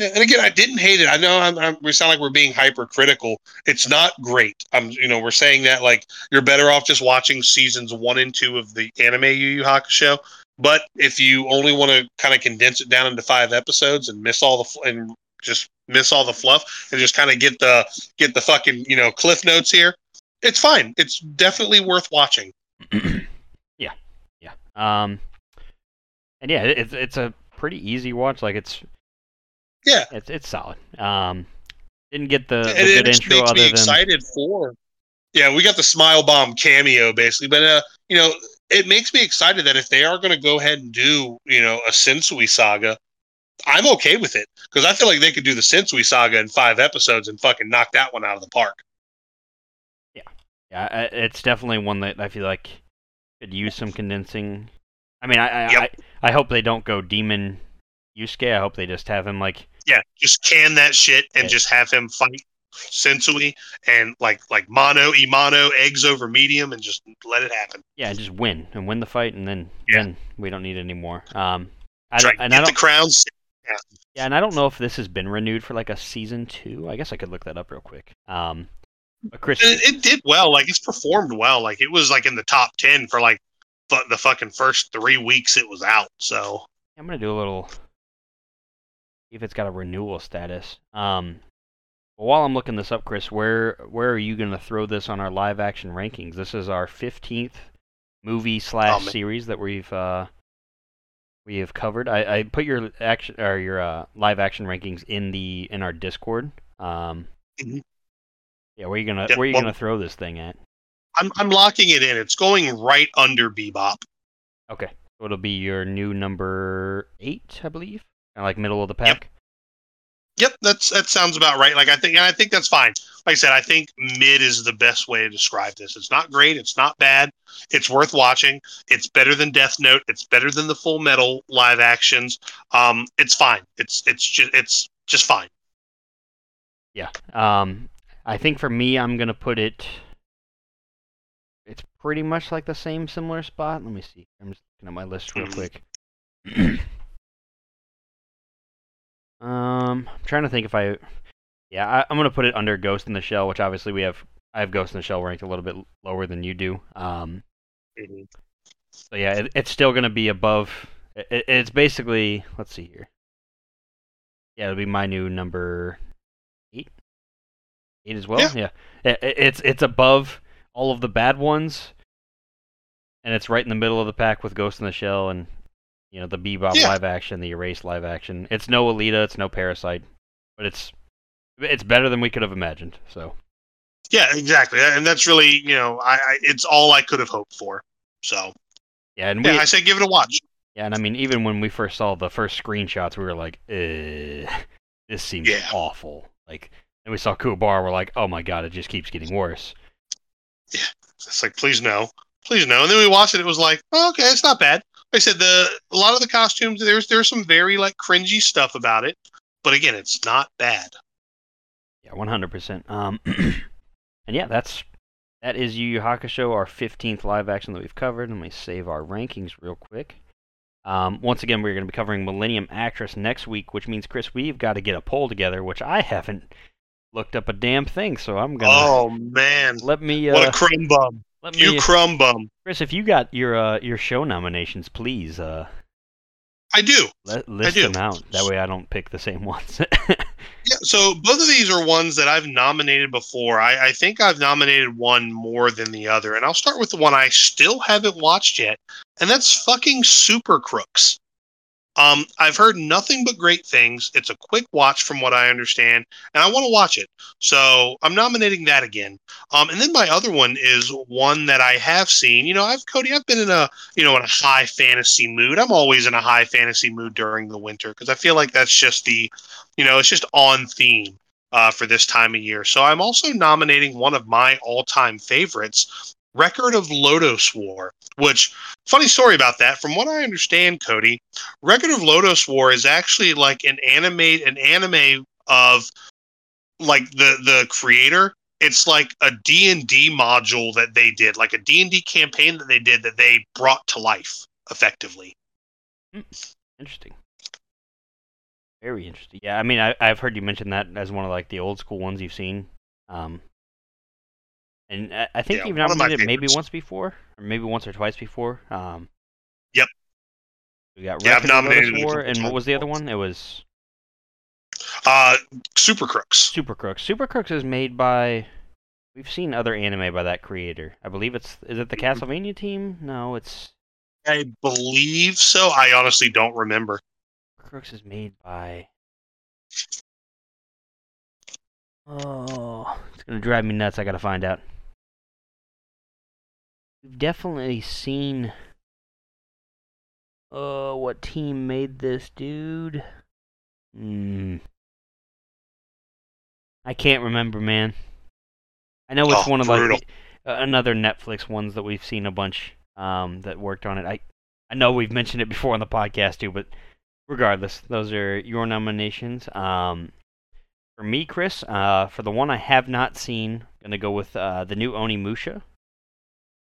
and again, I didn't hate it. I know I'm, I'm, we sound like we're being hypercritical. It's not great. I'm, you know, we're saying that like you're better off just watching seasons one and two of the anime Yu Yu Hakusho. But if you only want to kind of condense it down into five episodes and miss all the and just miss all the fluff and just kind of get the get the fucking you know cliff notes here, it's fine. It's definitely worth watching. (clears throat) yeah, yeah. Um, and yeah, it's it's a pretty easy watch. Like it's Yeah. it's it's solid. Um, didn't get the, the it good just intro makes other me than excited for. Yeah, we got the Smile Bomb cameo basically, but uh, you know, it makes me excited that if they are going to go ahead and do, you know, a Sensui saga, I'm okay with it because I feel like they could do the Sensui saga in five episodes and fucking knock that one out of the park. Yeah, yeah, it's definitely one that I feel like could use some condensing. I mean, I I, Yep. I, I hope they don't go demon Yusuke. I hope they just have him like Yeah, just can that shit and Yeah. just have him fight Sensui and like like mono, imano, eggs over medium, and just let it happen. yeah, just win and win the fight, and then Yeah. then we don't need any more. Um, I don't, right. and I Get the don't crowns. yeah, and I don't know if this has been renewed for like a season two. I guess I could look that up real quick. Um, but Chris, it, it did well. Like it's performed well. Like it was like in the top ten for like the fucking first three weeks it was out. So I'm gonna do a little if it's got a renewal status. Um, well, while I'm looking this up, Chris, where where are you gonna throw this on our live action rankings? This is our 15th movie slash Oh, series that we've uh we have covered. I, I put your action or your uh, live action rankings in the in our Discord. Um, Mhm. yeah, where you gonna Yeah, where you well- gonna throw this thing at? I'm I'm locking it in. It's going right under Bebop. Okay, so it'll be your new number eight, I believe, like middle of the pack. Yep, that's that sounds about right. Like I think, and I think that's fine. Like I said, I think mid is the best way to describe this. It's not great. It's not bad. It's worth watching. It's better than Death Note. It's better than the Full Metal live actions. Um, it's fine. It's it's just it's just fine. Yeah. Um, I think for me, I'm gonna put it. It's pretty much like the same similar spot. Let me see. I'm just looking at my list real Mhm. quick. (clears throat) um, I'm trying to think if I. Yeah, I, I'm gonna put it under Ghost in the Shell, which obviously we have. I have Ghost in the Shell ranked a little bit lower than you do. Um, Mhm. so yeah, it, it's still gonna be above. It, it's basically. Let's see here. Yeah, it'll be my new number eight. Eight as well. Yeah, It- it- it's it's above all of the bad ones, and it's right in the middle of the pack with Ghost in the Shell and you know the Bebop Yeah. live action, the Erase live action. It's no Alita, it's no Parasite, but it's it's better than we could have imagined. So Yeah, exactly. And that's really, you know, I, I it's all I could have hoped for. So yeah, and we yeah, I say give it a watch. yeah, and I mean even when we first saw the first screenshots, we were like, this seems Yeah. awful. Like, and we saw Kubar, we're like, oh my god, it just keeps getting worse. Yeah, it's like, please no, please no. And then we watched it. It was like, oh, okay, it's not bad. I said the a lot of the costumes there's there's some very like cringy stuff about it, but again, it's not bad. Yeah, one hundred percent. Um, (clears throat) and yeah, that's that is Yu Yu Hakusho, our fifteenth live action that we've covered. Let me save our rankings real quick. Um, once again, we're going to be covering Millennium Actress next week, which means Chris, we've got to get a poll together, which I haven't looked up a damn thing. So I'm gonna Oh man, let me what uh, a crumb bum! Let You me crumb bum! Chris, if you got your uh, your show nominations, please uh, I do. let, list do. them out. That way, I don't pick the same (laughs) ones. Yeah, so both of these are ones that I've nominated before. I, I think I've nominated one more than the other, and I'll start with the one I still haven't watched yet, and that's fucking Super Crooks. Um, I've heard nothing but great things. It's a quick watch, from what I understand, and I want to watch it. So I'm nominating that again. Um, and then my other one is one that I have seen. You know, I've Cody. I've been in a you know in a high fantasy mood. I'm always in a high fantasy mood during the winter because I feel like that's just the you know, it's just on theme uh, for this time of year. So I'm also nominating one of my all-time favorites, Record of Lodoss War. Which, funny story about that. From what I understand, Cody, Record of Lodoss War is actually like an animate, an anime of like the the creator. It's like a D and D module that they did, like a D and D campaign that they did that they brought to life effectively. Interesting. Very interesting. Yeah, I mean, I, I've heard you mention that as one of like the old school ones you've seen. Um, and I, I think Yeah, you've nominated it maybe once before, or maybe once or twice before. Um, Yep. We got Yeah, I've nominated War, and what was the other one? It was Uh, Super Crooks. Super Crooks. Super Crooks is made by. We've seen other anime by that creator. I believe it's. Is it the Mm-hmm. Castlevania team? No, it's. I believe so. I honestly don't remember. Crooks is made by. Oh, it's gonna drive me nuts. I gotta find out. We've definitely seen. Oh, what team made this, dude? Hmm. I can't remember, man. I know it's Oh, one of brutal. like the- uh, another Netflix ones that we've seen a bunch um, that worked on it. I I know we've mentioned it before on the podcast too, but regardless, those are your nominations. Um, for me, Chris, uh, for the one I have not seen, gonna go with uh, the new Onimusha.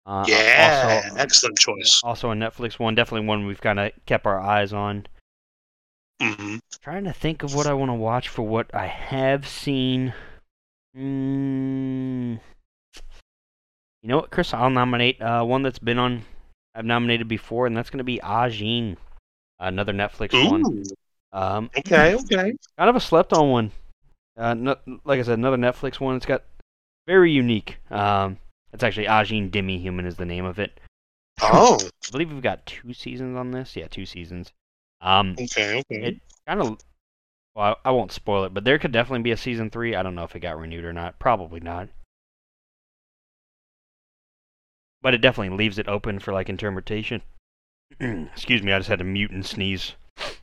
Uh, Yeah, also, excellent choice. also a Netflix one, definitely one we've kind of kept our eyes on. hmm Trying to think of what I want to watch for what I have seen. Mm, you know what, Chris? I'll nominate uh, one that's been on. I've nominated before, and that's going to be Ajin, another Netflix one. Um, okay, okay. (clears throat) kind of a slept-on one. Uh, no, like I said, another Netflix one. It's got very unique. Um, it's actually Ajin Demi Human is the name of it. Oh, (laughs) I believe we've got two seasons on this. Yeah, two seasons. Um, okay, okay. It kind of. Well, I I won't spoil it, but there could definitely be a season three. I don't know if it got renewed or not. Probably not. But it definitely leaves it open for like interpretation. (clears throat) Excuse me, I just had to mute and sneeze,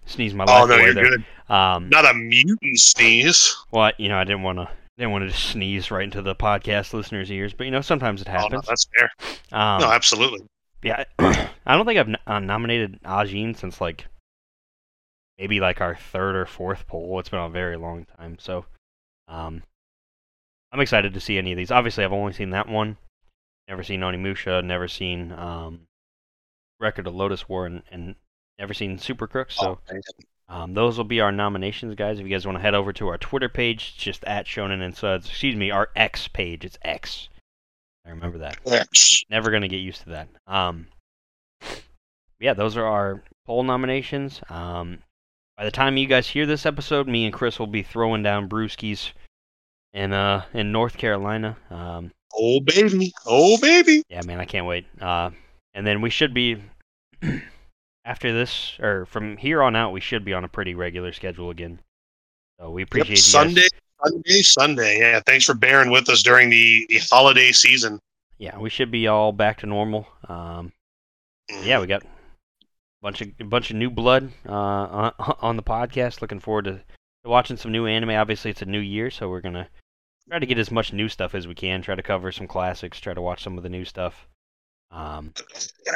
sneeze my life oh no, away you're there. good. Um, Not a mutant sneeze. well, you know, I didn't want to didn't want to just sneeze right into the podcast listeners' ears, but you know, sometimes it Oh no, happens. that's fair. um, no, absolutely. Yeah, (clears throat) I don't think I've uh, nominated Ajin since like maybe like our third or fourth poll. It's been a very long time. So, Um, I'm excited to see any of these. Obviously, I've only seen that one. Never seen Onimusha. Never seen um, Record of Lodoss War, and, and never seen Super Crooks. So Oh. Um, those will be our nominations, guys. If you guys want to head over to our Twitter page, it's just at Shonen and Suds. Excuse me, our X page. It's X. I remember that. Yes. Never gonna get used to that. Um, yeah, those are our poll nominations. Um, by the time you guys hear this episode, me and Chris will be throwing down brewskis in uh in North Carolina. Um, Oh baby, oh baby. yeah, man, I can't wait. Uh, and then we should be (clears throat) after this, or from here on out, we should be on a pretty regular schedule again. So we appreciate Yep, you guys. Sunday, Sunday, Sunday. Yeah, thanks for bearing with us during the, the holiday season. Yeah, we should be all back to normal. Um, yeah, we got a bunch of a bunch of new blood uh, on, (laughs) on the podcast. Looking forward to, to watching some new anime. Obviously, it's a new year, so we're gonna try to get as much new stuff as we can. Try to cover some classics. Try to watch some of the new stuff. Um,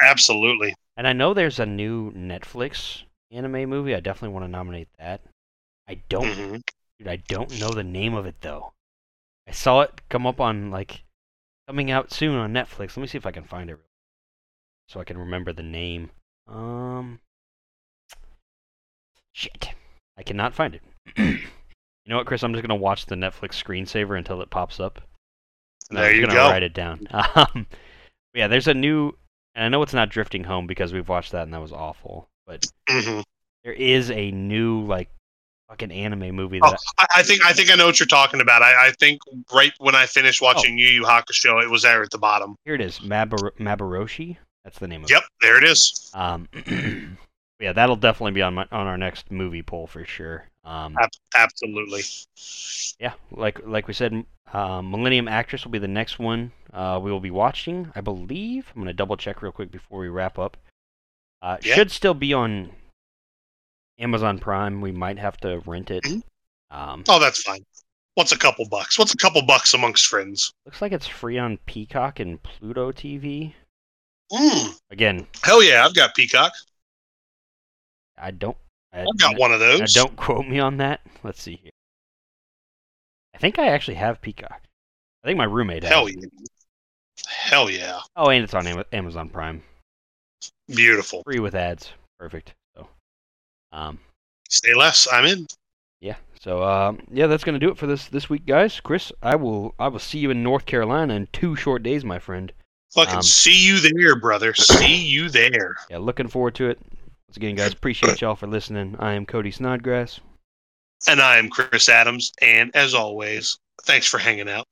Absolutely. and I know there's a new Netflix anime movie. I definitely want to nominate that. I don't, Mhm. dude. I don't know the name of it though. I saw it come up on like coming out soon on Netflix. Let me see if I can find it, so I can remember the name. Um, shit, I cannot find it. (clears throat) you know what, Chris? I'm just gonna watch the Netflix screensaver until it pops up. And There I'm just you gonna go. write it down. (laughs) Um, yeah, there's a new, and I know it's not Drifting Home because we've watched that and that was awful. But hmm there is a new like fucking anime movie Oh, that I, I think I think I know what you're talking about. I, I think right when I finished Oh. watching Yu Yu Hakusho, it was there at the bottom. here it is, Mabar- Maboroshi. That's the name of it. Yep, there it is. Um, (clears throat) yeah, that'll definitely be on my on our next movie poll for sure. Um, Ab- Absolutely. yeah, like like we said, um, Millennium Actress will be the next one uh, we will be watching. I believe I'm gonna double check real quick before we wrap up. Uh. Should still be on Amazon Prime. We might have to rent it. Mhm. Um, Oh, that's fine. What's a couple bucks? What's a couple bucks amongst friends? looks like it's free on Peacock and Pluto TV. Mm, Again, hell yeah, I've got Peacock. I don't. I, I've got one of Now, those. don't quote me on that. Let's see here. I think I actually have Peacock. I think my roommate has. Hell yeah. Hell yeah. Oh, and it's on Am- Amazon Prime, Beautiful. free with ads. Perfect. So, um, Say less. I'm in. yeah. So, um, yeah, that's gonna do it for this this week, guys. Chris, I will I will see you in North Carolina in two short days, my friend. Fucking Um, see you there, brother. (coughs) See you there. Yeah, looking forward to it. Once again, guys, appreciate y'all for listening. I am Cody Snodgrass. And I am Chris Adams. And as always, thanks for hanging out.